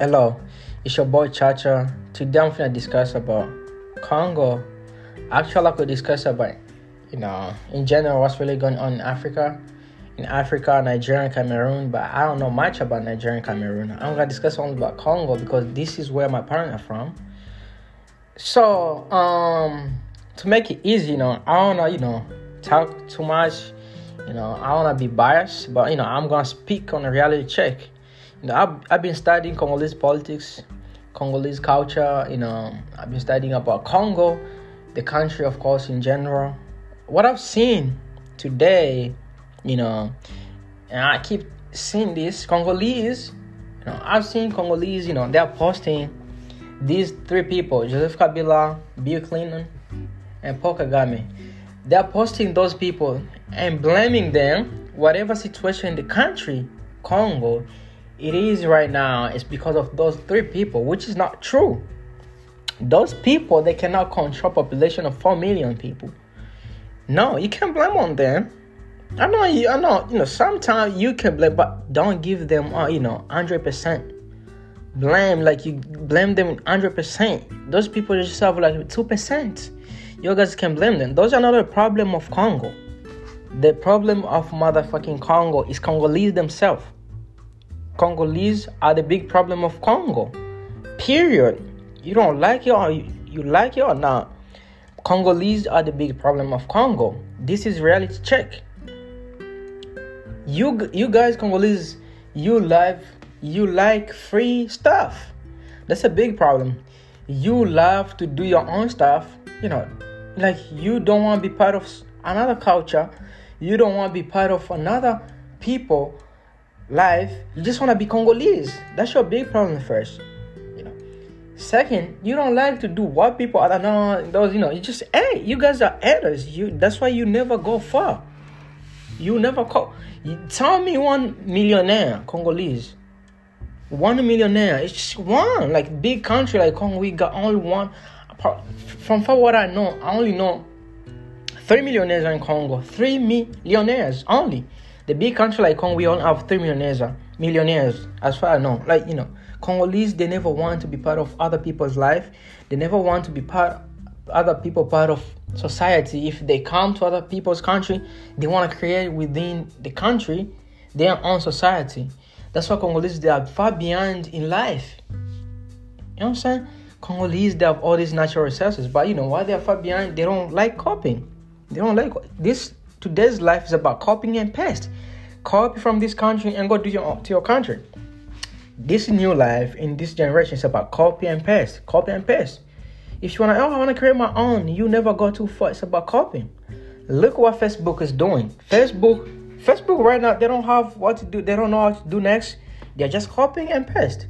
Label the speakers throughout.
Speaker 1: Hello, it's your boy Chacha. Today I'm gonna discuss about Congo. Actually, I could discuss about, you know, in general what's really going on in Africa, in Africa, Nigeria, Cameroon. But I don't know much about Nigeria and Cameroon. I'm gonna discuss only about Congo because this is where my parents are from. So, um, to make it easy, you know, I don't know, you know, talk too much. You know, I wanna be biased, but you know, I'm gonna speak on a reality check. You know, I've, I've been studying Congolese politics, Congolese culture. You know, I've been studying about Congo, the country, of course, in general. What I've seen today, you know, and I keep seeing this Congolese. You know, I've seen Congolese. You know, they're posting these three people: Joseph Kabila, Bill Clinton, and Paul Kagame. They're posting those people and blaming them. Whatever situation in the country, Congo, it is right now is because of those three people, which is not true. Those people they cannot control population of four million people. No, you can't blame on them. I know you. I know you know. Sometimes you can blame, but don't give them uh, you know hundred percent blame. Like you blame them hundred percent. Those people just have like two percent. You guys can blame them. Those are not a problem of Congo. The problem of motherfucking Congo is Congolese themselves. Congolese are the big problem of Congo. Period. You don't like it or you, like it or not. Congolese are the big problem of Congo. This is reality check. You you guys Congolese, you love you like free stuff. That's a big problem. You love to do your own stuff. You know, like you don't want to be part of another culture. You don't want to be part of another people life, you just want to be Congolese. That's your big problem first. You know. Second, you don't like to do what people are no those you know. You just hey, you guys are haters. You that's why you never go far. You never call. You, tell me one millionaire Congolese. One millionaire. It's just one. Like big country like Congo, we got only one. From far what I know, I only know three millionaires in Congo. Three millionaires only. The big country like Congo, we only have three millionaires, uh, millionaires, as far as I know. Like, you know, Congolese, they never want to be part of other people's life. They never want to be part other people part of society. If they come to other people's country, they want to create within the country their own society. That's why Congolese they are far behind in life. You know what I'm saying? Congolese they have all these natural resources, but you know why they are far behind? They don't like copying. They don't like this today's life is about copying and paste. Copy from this country and go to your to your country. This new life in this generation is about copy and paste. Copy and paste. If you wanna, oh, I wanna create my own, you never go too far. It's about copying. Look what Facebook is doing. Facebook, Facebook right now, they don't have what to do. They don't know what to do next. They're just copying and paste.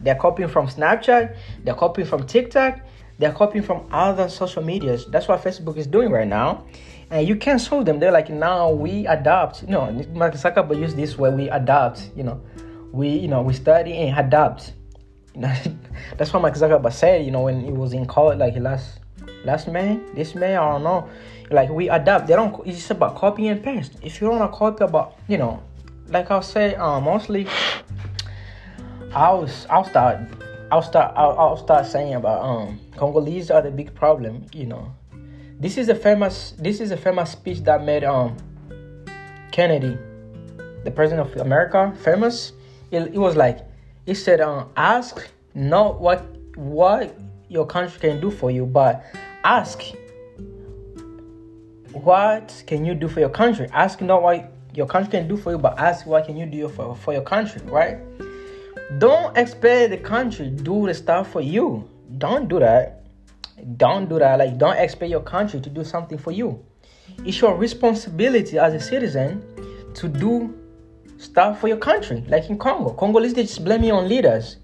Speaker 1: They're copying from Snapchat. They're copying from TikTok. They're copying from other social medias. That's what Facebook is doing right now and you can't solve them. They're like now we adapt. You know, Mark Zuckerberg use this where we adapt. You know, we you know we study and adapt. You know, that's what Mark Zuckerberg said. You know, when he was in college, like last last May, this May, I don't know. Like we adapt. They don't. It's just about copy and paste. If you want to copy about, you know, like I'll say, uh, mostly, I'll I'll start. I'll start. I'll, I'll start saying about um Congolese are the big problem. You know, this is a famous this is a famous speech that made um Kennedy, the president of America, famous. It, it was like he said, um, ask not what what your country can do for you, but ask what can you do for your country. Ask not what your country can do for you, but ask what can you do for, for your country, right? Don't expect the country to do the stuff for you. Don't do that. Don't do that. Like, don't expect your country to do something for you. It's your responsibility as a citizen to do stuff for your country. Like in Congo, Congolese they just blaming on leaders.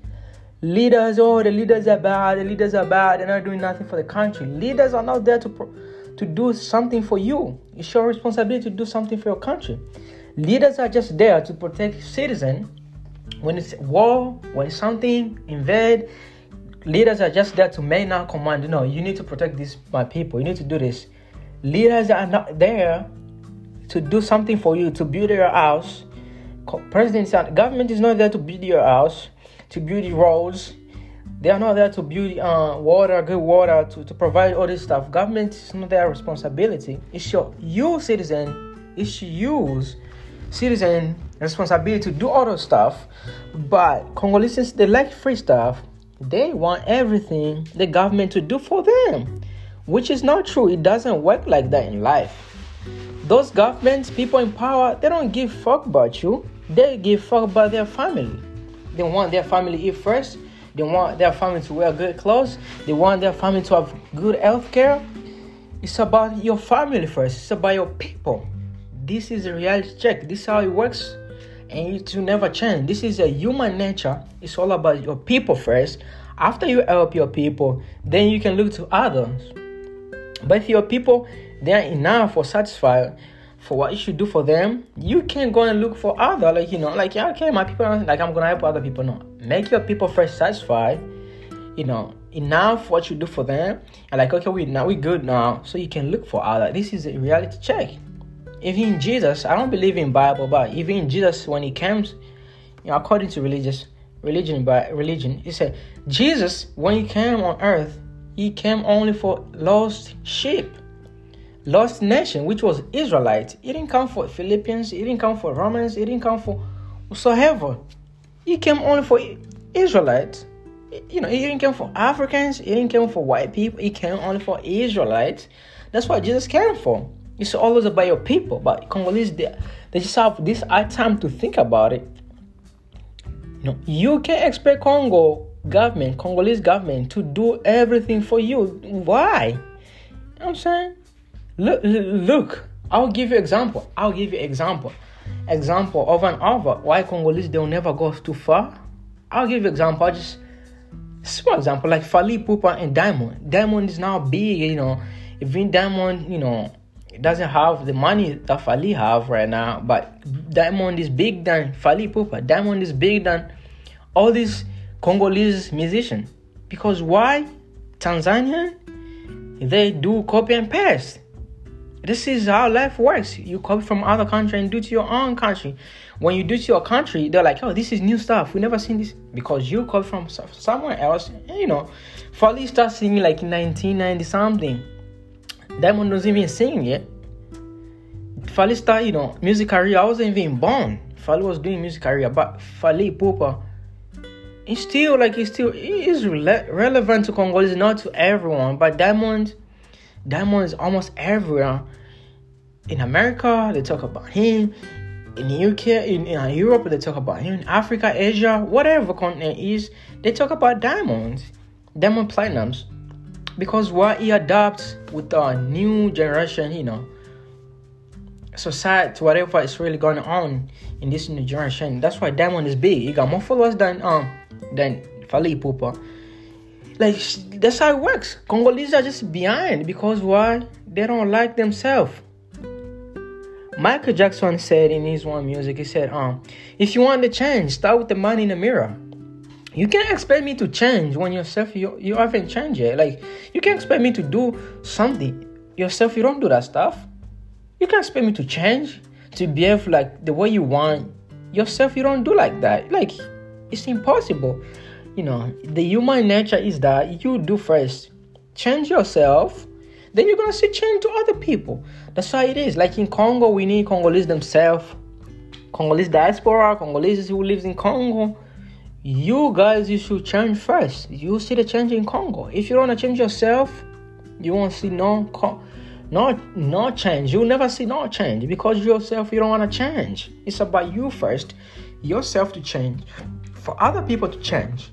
Speaker 1: Leaders, oh, the leaders are bad. The leaders are bad. They're not doing nothing for the country. Leaders are not there to to do something for you. It's your responsibility to do something for your country. Leaders are just there to protect citizens when it's war, when it's something invade, leaders are just there to main out command. Know, you need to protect these my people. You need to do this. Leaders are not there to do something for you to build your house. Presidents and government is not there to build your house, to build roads. They are not there to build uh, water, good water, to, to provide all this stuff. Government is not their responsibility. It's your you citizen. It's use citizen responsibility to do all those stuff. But Congolese, they like free stuff. They want everything the government to do for them, which is not true. It doesn't work like that in life. Those governments, people in power, they don't give fuck about you. They give fuck about their family. They want their family to eat first. They want their family to wear good clothes. They want their family to have good health care. It's about your family first. It's about your people. This is a reality check. This is how it works. And it will never change. This is a human nature. It's all about your people first. After you help your people, then you can look to others. But if your people they are enough or satisfied for what you should do for them, you can go and look for other, like you know, like yeah, okay, my people, like I'm gonna help other people. No, make your people first satisfied. You know, enough what you do for them, and like okay, we now we good now, so you can look for other. This is a reality check. Even Jesus, I don't believe in Bible, but even Jesus, when he comes, you know, according to religious religion, by religion, he said Jesus, when he came on earth, he came only for lost sheep lost nation, which was Israelites. He didn't come for Philippians, he didn't come for Romans, he didn't come for whatsoever. He came only for Israelites. You know, he didn't come for Africans, he didn't come for white people, he came only for Israelites. That's what Jesus came for. It's always about your people, but Congolese they, they just have this hard time to think about it. You know, you can expect Congo government, Congolese government to do everything for you. Why? You know I'm saying? Look, look, I'll give you example. I'll give you example. Example over and over. Why Congolese they'll never go too far. I'll give you example. I'll just small example like Fally Ipupa and Diamond. Diamond is now big, you know. Even Diamond, you know, doesn't have the money that Fally have right now, but Diamond is big than Fally Ipupa. Diamond is big than all these Congolese musicians. Because why? Tanzania, they do copy and paste. This is how life works. You come from other country and do to your own country. When you do to your country, they're like, "Oh, this is new stuff. We never seen this." Because you come from somewhere else. You know, Fally started singing like in 1990 something. Diamond wasn't even singing yet. Fally started, you know, music career. I wasn't even born. Fally was doing music career, but Fally Ipupa, it's still like it's still is rele- relevant to Congolese, not to everyone. But Diamond Diamond is almost everywhere. In America, they talk about him. In the UK, in, in uh, Europe, they talk about him. In Africa, Asia, whatever continent is, they talk about diamonds, Diamond Platnumz, because what he adopts with the new generation, you know, society, whatever is really going on in this new generation. That's why Diamond is big. He got more followers than um than Fally Ipupa. Like that's how it works. Congolese are just behind because why? They don't like themselves. Michael Jackson said in his one music, he said, um, if you want to change, start with the man in the mirror. You can't expect me to change when yourself you, you haven't changed yet. Like you can't expect me to do something yourself. You don't do that stuff. You can't expect me to change to behave like the way you want yourself. You don't do like that. Like it's impossible you know, the human nature is that you do first change yourself, then you're gonna see change to other people. That's how it is. Like in Congo, we need Congolese themselves, Congolese diaspora, Congolese who lives in Congo. You guys, you should change first. You see the change in Congo. If you don't wanna change yourself, you won't see no no no change. You'll never see no change because yourself you don't wanna change. It's about you first, yourself to change, for other people to change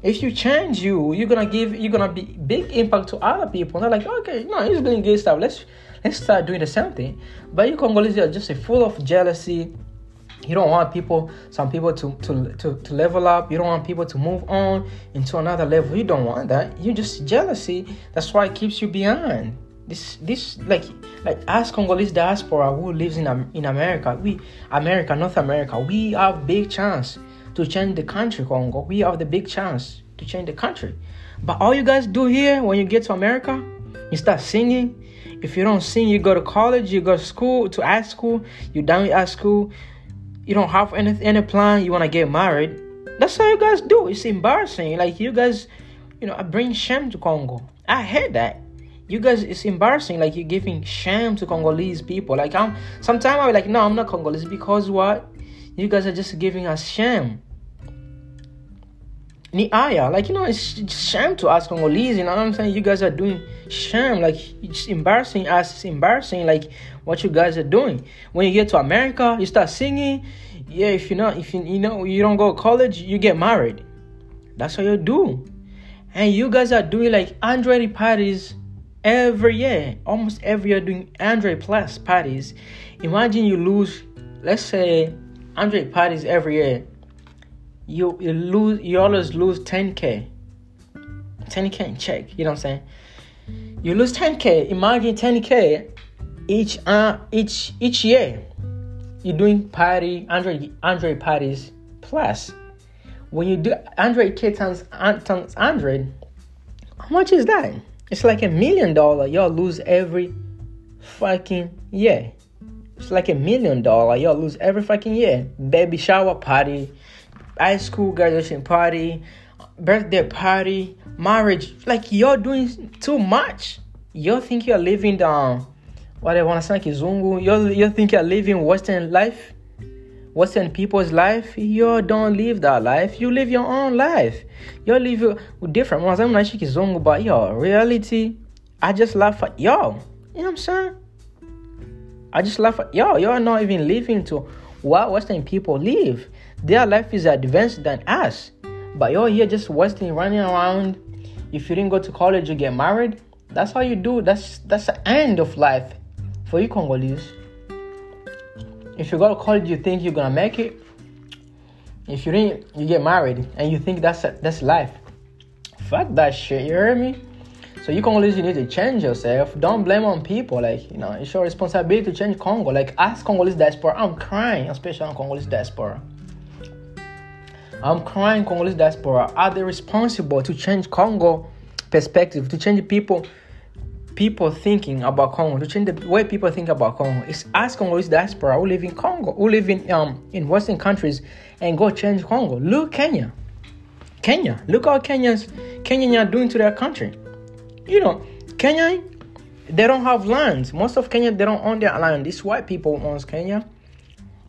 Speaker 1: if you change you you're gonna give you're gonna be big impact to other people they're like okay no he's doing good stuff let's let's start doing the same thing but you congolese are just full of jealousy you don't want people some people to, to to to level up you don't want people to move on into another level you don't want that you just jealousy that's why it keeps you behind this this like like as congolese diaspora who lives in in america we america north america we have big chance to change the country, Congo. We have the big chance to change the country. But all you guys do here when you get to America, you start singing. If you don't sing, you go to college, you go to school, to high school, done with high school, you don't have any, any plan, you want to get married. That's how you guys do. It's embarrassing. Like you guys, you know, I bring shame to Congo. I hate that. You guys, it's embarrassing. Like you're giving shame to Congolese people. Like I'm. Sometimes I'm like, no, I'm not Congolese because what? You guys are just giving us shame. Ni aya, like you know, it's shame to us Congolese. You know what I'm saying? You guys are doing shame. Like it's embarrassing us. It's embarrassing. Like what you guys are doing. When you get to America, you start singing yeah, if you're not, if you you know you don't go to college, you get married. That's what you do. And you guys are doing like Android parties every year, almost every year doing Android plus parties. Imagine you lose, let's say, Android parties every year. You you lose, you always lose 10k. 10k in check. You know what I'm saying? You lose 10k. Imagine 10k each uh each each year you're doing party Android Android parties plus when you do Android K times, times Android, how much is that? It's like a million dollar y'all lose every fucking year. It's like a million dollar y'all lose every fucking year. Baby shower party, high school graduation party, birthday party, marriage. Like you're doing too much. You think you're living down what i wale wanasema kizungu you think you're living western life western people's life. You don't live that life. You live your own life. You live with different wanasema mnaishi kizungu but yo reality i just laugh at yo you know what i'm saying? I just laugh at yo you're not even living to what western people live their life is advanced than us but you're here just wasting running around if you didn't go to college you get married that's how you do that's that's the end of life for you Congolese, if you go to college, you think you're gonna make it. If you didn't, you get married and you think that's that's life. Fuck that shit. You hear me? So you Congolese, you need to change yourself. Don't blame on people. Like you know, it's your responsibility to change Congo. Like as Congolese diaspora, I'm crying, especially on Congolese diaspora. I'm crying, Congolese diaspora. Are they responsible to change Congo perspective, to change people? people thinking about Congo, to change the way people think about Congo. It's us Congolese diaspora who live in Congo, who live in um in Western countries, and go change Congo. Look Kenya, Kenya. Look how Kenyans Kenyans are doing to their country. You know, Kenya, they don't have lands. Most of Kenya they don't own their land. These white people owns Kenya.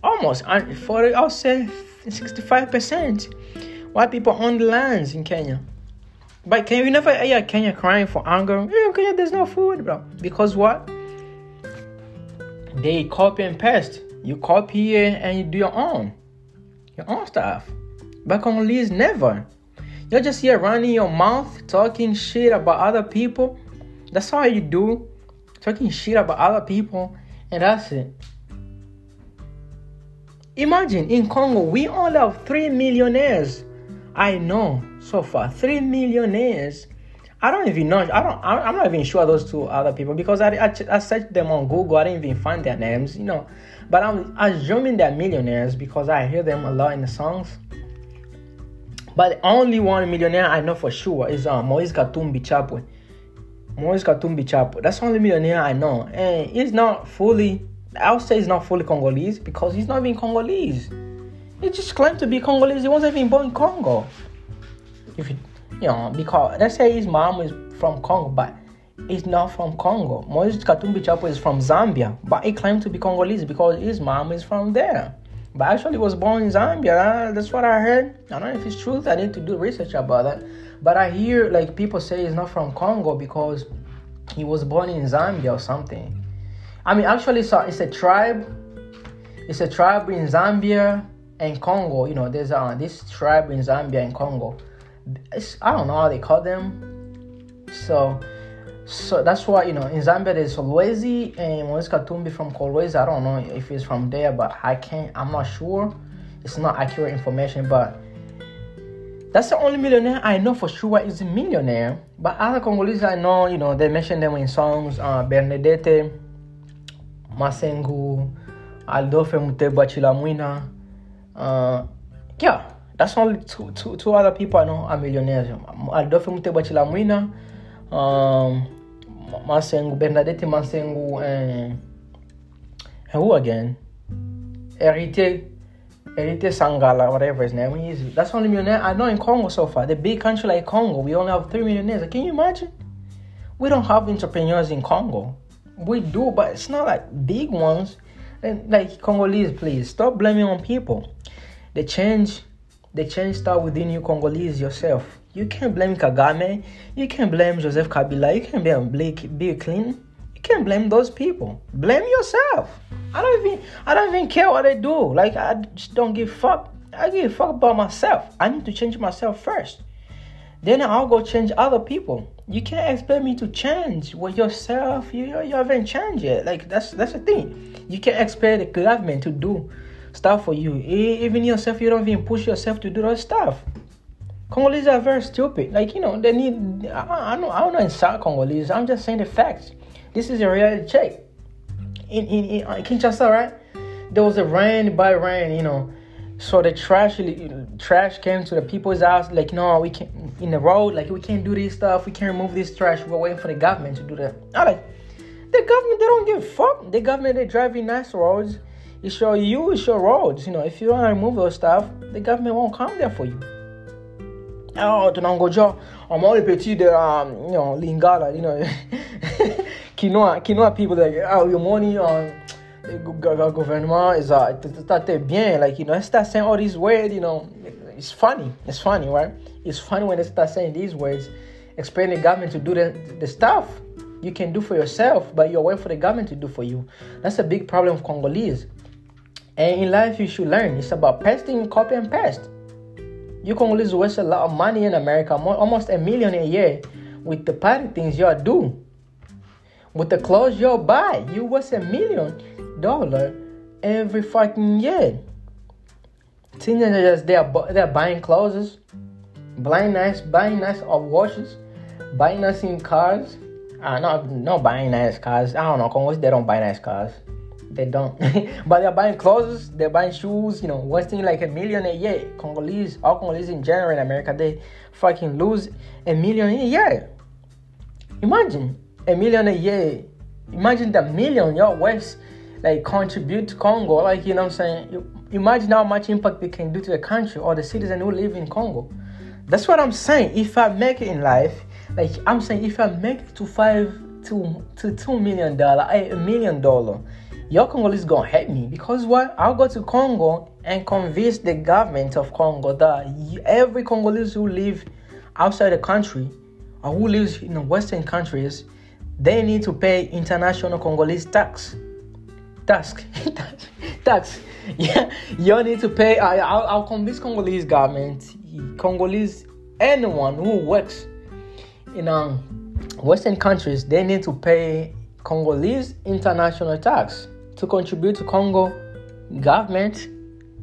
Speaker 1: Almost for I'll say sixty-five percent. White people own the lands in Kenya. But can you never hear Kenya crying for hunger? Yeah, Kenya, there's no food, bro. Because what? They copy and paste. You copy and you do your own, your own stuff. But Congolese never. You're just here running your mouth, talking shit about other people. That's all you do, talking shit about other people, and that's it. Imagine in Congo, we all have three millionaires. I know so far three millionaires. I don't even know. I don't. I'm not even sure those two other people because I, I, I searched them on Google. I didn't even find their names, you know. But I'm assuming they're millionaires because I hear them a lot in the songs. But only one millionaire I know for sure is uh, Moise Katumbi Chapwe. Moise Katumbi Chapwe. That's only millionaire I know, and he's not fully. I'll say he's not fully Congolese because he's not even Congolese. He just claimed to be Congolese. He wasn't even born in Congo. If you, you know, because let's say his mom is from Congo, but he's not from Congo. Moise Katumbi Chapwe is from Zambia, but he claimed to be Congolese because his mom is from there. But actually was born in Zambia. That's what I heard. I don't know if it's truth. I need to do research about that. But I hear like people say he's not from Congo because he was born in Zambia or something. I mean, actually, so it's a tribe. It's a tribe in Zambia and Congo. You know, there's uh, this tribe in Zambia and Congo. It's, I don't know how they call them. So, so that's why you know in Zambia there's Kolwezi and Moise Katumbi from Kolwezi. I don't know if he's from there, but I can't. I'm not sure. It's not accurate information, but that's the only millionaire I know for sure is a millionaire. But other Congolese I know, you know, they mention them in songs. Uh, Bernadette, Masengu, Adolphe Muteba Chilamwina. Uh, yeah, that's only two, two, two other people I know are millionaires. Adolphe Muteba Chilamwina, um, Masengu, Bernadette Masengu, and, and who again? Héritier, Erite Sangala, whatever his name is. That's only millionaire I know in Congo so far. The big country like Congo, we only have three millionaires. Can you imagine? We don't have entrepreneurs in Congo. We do, but it's not like big ones. And like Congolese, please stop blaming on people. The change, the change start within you, Congolese yourself. You can't blame Kagame. You can't blame Joseph Kabila. You can't blame Blake Bill Clinton. You can't blame those people. Blame yourself. I don't even I don't even care what they do. Like I just don't give fuck. I give fuck about myself. I need to change myself first. Then I'll go change other people. You can't expect me to change with yourself. You you haven't changed yet. Like that's that's the thing. You can't expect the government to do stuff for you. Even yourself, you don't even push yourself to do that stuff. Congolese are very stupid. Like you know, they need. I, I don't. I don't insult Congolese. I'm just saying the facts. This is a reality check in, in, in Kinshasa, right? There was a rain by rain, you know. So the trash trash came to the people's house, like, no, we can't in the road, like we can't do this stuff, we can't remove this trash. We're waiting for the government to do that. I like the government, they don't give a fuck. The government They're driving nice roads. It's your you, it's your roads. You know, if you don't remove those stuff, the government won't come there for you. Oh, tunangoja among the petit de um, you know, Lingala, you know. quinoa, quinoa people like, oh, your money on gouvernement is uh, that bien, like you know, start saying all these words, you know, it's funny, it's funny, right? It's funny when they start saying these words, expecting the government to do the, the stuff you can do for yourself, but you're waiting for the government to do for you. That's a big problem of Congolese. And in life, you should learn. It's about pasting, copy, and paste. You Congolese waste a lot of money in America, almost a million a year, with the party things you do. With the clothes you buy, you waste a million dollar every fucking year. Teenagers, they are they're buying clothes, buying nice, buying nice of watches, buying nice in cars. Uh, not not buying nice cars. I don't know. Congolese they don't buy nice cars. They don't. but they're buying clothes. They're buying shoes. You know, wasting like a million a year. Congolese, all Congolese in general in America, they fucking lose a million a year. Imagine a million a year. Imagine the million your West like contribute to Congo. Like you know I'm saying. Imagine how much impact they can do to the country or the citizens who live in Congo. That's what I'm saying. If I make it in life, like I'm saying, if I make it to five to to two million dollar, eh, a million dollar, your Congolese gonna hate me because what? I'll go to Congo and convince the government of Congo that every Congolese who live outside the country or who lives in Western countries they need to pay international Congolese tax. Tax. tax. Yeah, you need to pay. I, I'll, I'll convince Congolese government, Congolese, anyone who works in um, Western countries, they need to pay Congolese international tax to contribute to Congo government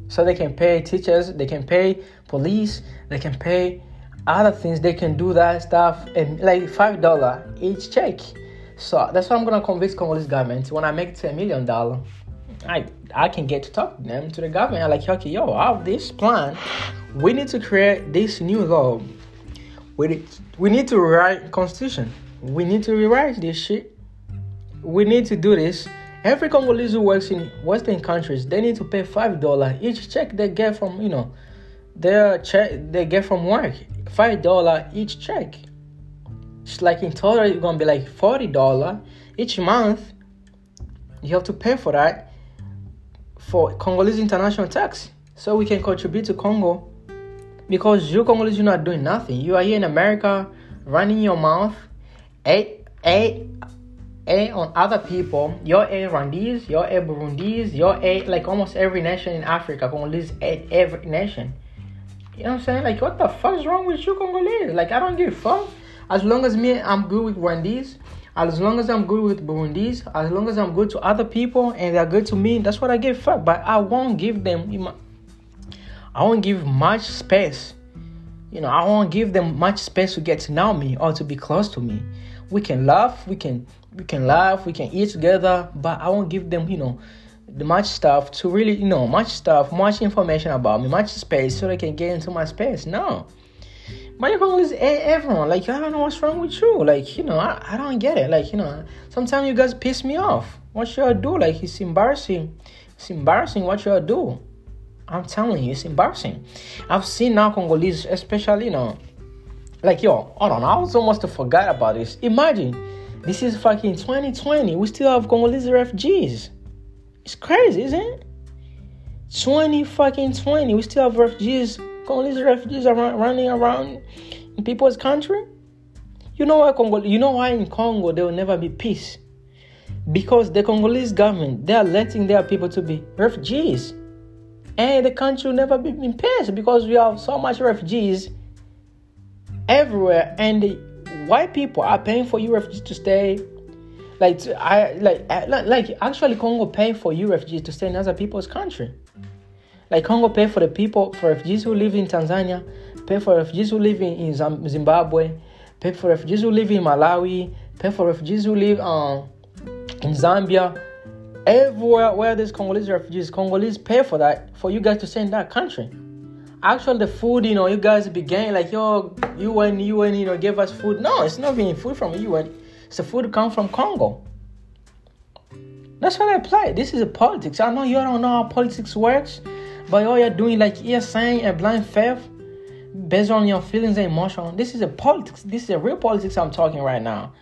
Speaker 1: so they can pay teachers, they can pay police, they can pay other things, they can do that stuff and like five dollar each check. So that's why I'm gonna convince Congolese government when I make a million dollar. I I can get to talk to them to the government. I'm like, okay, yo, I have this plan. We need to create this new law. We need, we need to rewrite constitution. We need to rewrite this shit. We need to do this. Every Congolese who works in Western countries, they need to pay five dollar each check they get from you know their check they get from work. Five dollar each check. Like in total, it's gonna be like $40 each month. You have to pay for that for Congolese international tax. So we can contribute to Congo. Because you Congolese, you're not doing nothing. You are here in America running your mouth, a, a, a on other people. You're a Rwandese, you're a Burundese, you're a like almost every nation in Africa. Congolese, a, every nation. You know what I'm saying? Like, what the fuck is wrong with you, Congolese? Like, I don't give a fuck. As long as me, I'm good with Rwandese. As long as I'm good with Burundis, as long as I'm good to other people and they're good to me, that's what I give fuck. But I won't give them, I won't give much space. You know, I won't give them much space to get to know me or to be close to me. We can laugh, we can we can laugh, we can eat together, but I won't give them, you know, the much stuff to really, you know, much stuff, much information about me, much space so they can get into my space. No. My uncle is everyone. Like, I don't know what's wrong with you. Like, you know, I, I don't get it. Like, you know, sometimes you guys piss me off. What should I do? Like, it's embarrassing. It's embarrassing what should I do? I'm telling you, it's embarrassing. I've seen now Congolese, especially, you know, like yo, hold on, I was almost forgot about this. Imagine, this is fucking 2020. We still have Congolese refugees. It's crazy, isn't it? 20 fucking 20. We still have refugees, Congolese refugees around, running around in people's country. You know why Congo? You know why in Congo there will never be peace? Because the Congolese government they are letting their people to be refugees, and the country will never be in peace because we have so much refugees everywhere, and the white people are paying for you refugees to stay. Like I like like actually Congo pay for you refugees to stay in other people's country. Like Congo pay for the people for refugees who live in Tanzania, pay for refugees who live in, in Zimbabwe, pay for refugees who live in Malawi, pay for refugees who live um, in Zambia. Everywhere where there's Congolese refugees, Congolese pay for that for you guys to stay in that country. Actually, the food, you know, you guys began like, yo, UN, UN, you know, gave us food. No, it's not being food from UN. It's the food come from Congo. That's how they play. This is a politics. I know you don't know how politics works, but all you're doing like you're saying a blind faith based on your feelings and emotion. This is a politics. This is a real politics I'm talking right now.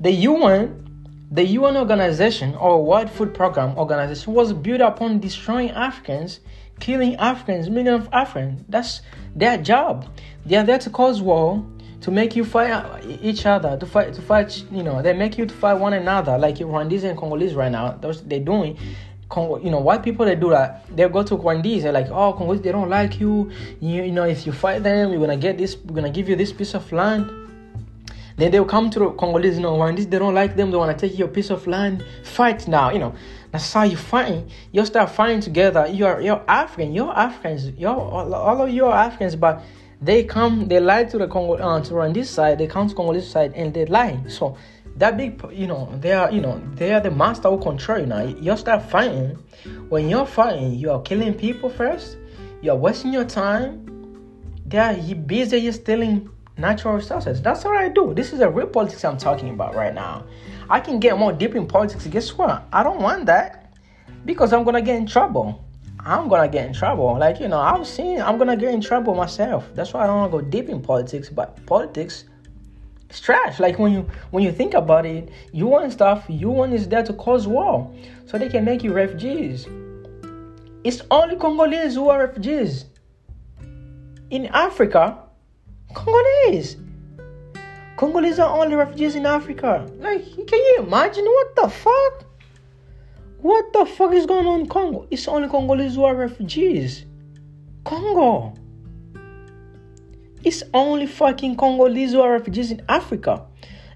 Speaker 1: The UN, the UN organization or World Food Program organization was built upon destroying Africans, killing Africans, millions of Africans. That's their job. They are there to cause war, to make you fight each other, to fight, to fight. You know, they make you to fight one another, like Rwandese and Congolese right now. Those they're doing. You know, white people they do that. They go to Rwandese. They're like, oh, Congolese, they don't like you. you. You know, if you fight them, we're gonna get this. We're gonna give you this piece of land. Then they'll come to the Congolese. You know, they don't like them. They wanna take your piece of land. Fight now. You know, that's how you fight. You start fighting together. You're you're African. You're Africans. You're all, all of you are Africans, but they come. They lie to the Congo uh, to Rwandese side. They come to Congolese side and they lie. So that big you know they are you know they are the master who control. You now you start fighting. When you're fighting you are killing people first. You're wasting your time. They are busy stealing natural resources. That's what i do. This is a real politics i'm talking about right now. I can get more deep in politics. Guess what? I don't want that because i'm gonna get in trouble. I'm gonna get in trouble. Like you know i've seen i'm gonna get in trouble myself. That's why i don't want to go deep in politics but politics it's trash. Like when you when you think about it, UN stuff, UN is there to cause war, so they can make you refugees. It's only Congolese who are refugees. In Africa, Congolese. Congolese are only refugees in Africa. Like, can you imagine what the fuck? What the fuck is going on in Congo? It's only Congolese who are refugees. Congo. It's only fucking Congolese who are refugees in Africa.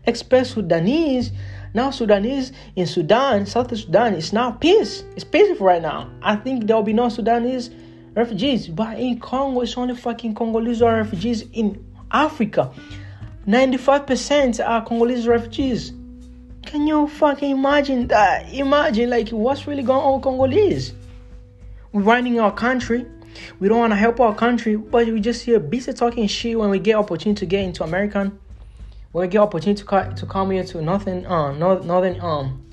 Speaker 1: Express Sudanese. Now Sudanese in Sudan, South Sudan, it's now peace. It's peaceful right now. I think there will be no Sudanese refugees. But in Congo, it's only fucking Congolese who are refugees in Africa. 95% are Congolese refugees. Can you fucking imagine that? Imagine like what's really going on Congolese? We're running our country we don't want to help our country, but we just hear busy talking shit when we get opportunity to get into American. When we get opportunity to, to come here to nothing, uh, North, Northern, um,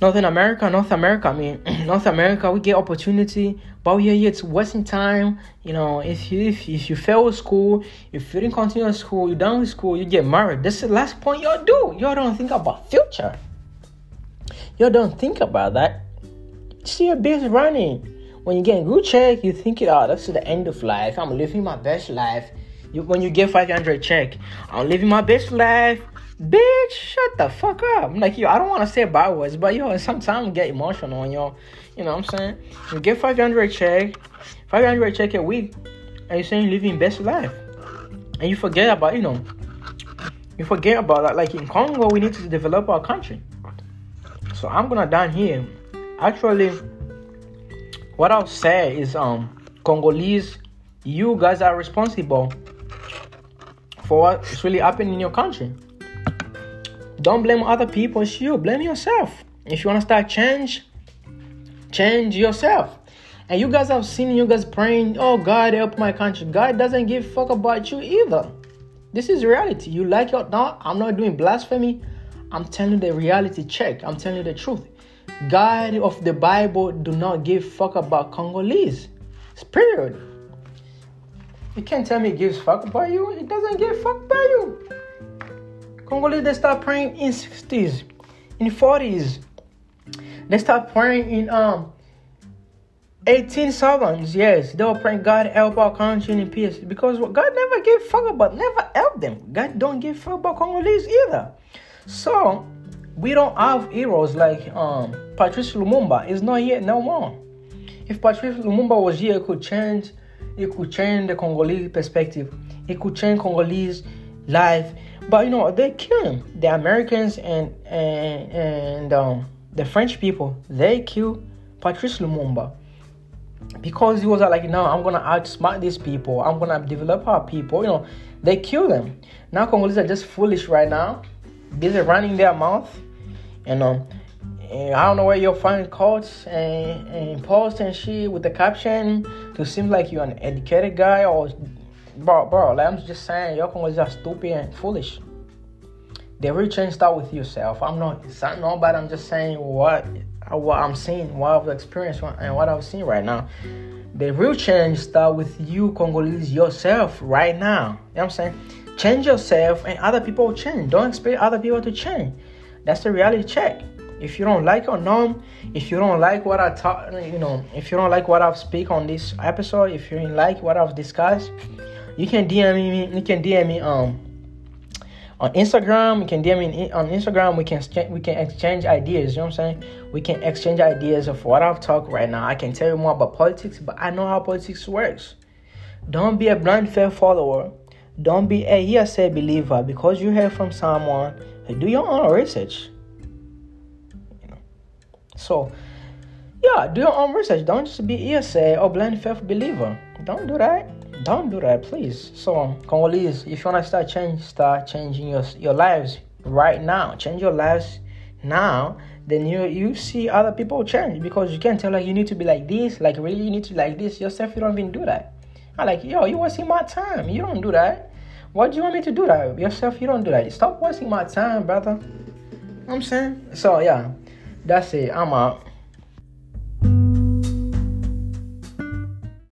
Speaker 1: Northern America, North America. I mean, North America, we get opportunity, but we are here to wasting time. You know, if you if, if you fail school, if you didn't continue school, you're done with school, you get married. That's the last point y'all do. Y'all don't think about future. Y'all don't think about that. See your business running when you get a good check, you think. Oh, that's the end of life. I'm living my best life. You, when you get 500 check, I'm living my best life. Bitch, shut the fuck up. I'm like, yo, I don't want to say bad words, but yo, sometimes get emotional on yo. You know what I'm saying? You get 500 check, 500 check a week, and you're saying living best life. And you forget about, you know, you forget about that. Like in Congo, we need to develop our country. So I'm gonna down here. Actually, what I'll say is, um, Congolese, you guys are responsible for what's really happening in your country. Don't blame other people, it's you. Blame yourself. If you want to start change, change yourself. And you guys have seen you guys praying, oh God help my country. God doesn't give fuck about you either. This is reality. You like it or not, I'm not doing blasphemy. I'm telling you the reality check. I'm telling you the truth. God of the Bible do not give fuck about Congolese. Period. You can't tell me it gives fuck about you. It doesn't give fuck about you. Congolese they start praying in 60s, in 40s. They start praying in um 1870s. Yes, they were praying God help our country in peace because God never gave fuck about, never help them. God don't give fuck about Congolese either. So we don't have heroes like um Patrice Lumumba. Is not here no more. If Patrice Lumumba was here, it could change. It could change the Congolese perspective. It could change Congolese life. But you know they kill. The Americans and and and um, the French people they kill Patrice Lumumba because he was like, no, I'm gonna outsmart these people. I'm gonna develop our people. You know, they kill them. Now Congolese are just foolish right now, busy running their mouth. Know, um, and I don't know where you'll find quotes and, and posts and shit with the caption to seem like you're an educated guy or bro, bro. Like I'm just saying, your Congolese are stupid and foolish. The real change start with yourself. I'm not saying nobody. I'm just saying what what I'm seeing, what I've experienced, and what I've seen right now. The real change start with you, Congolese, yourself right now. You know what I'm saying? Change yourself, and other people will change. Don't expect other people to change. That's the reality check. If you don't like or no, if you don't like what I talk, you know, if you don't like what I've speak on this episode, if you don't like what I've discussed, you can DM me. You can DM me um on Instagram. You can DM me on Instagram. We can we can exchange ideas. You know what I'm saying? We can exchange ideas of what I've talked right now. I can tell you more about politics, but I know how politics works. Don't be a blind faith follower. Don't be a hearsay believer because you hear from someone. Do your own research. You know. So, yeah, do your own research. Don't just be hearsay or blind faith believer. Don't do that don't do that, please. So, Congolese, if you wanna start change, start changing your your lives right now. Change your lives now. Then you you see other people change because you can't tell like you need to be like this, like really you need to like this yourself. You don't even do that. I'm like, yo, you wasting my time. You don't do that. Why do you want me to do that yourself? You don't do that. Stop wasting my time, brother. You know I'm saying. So yeah, that's it. I'm out.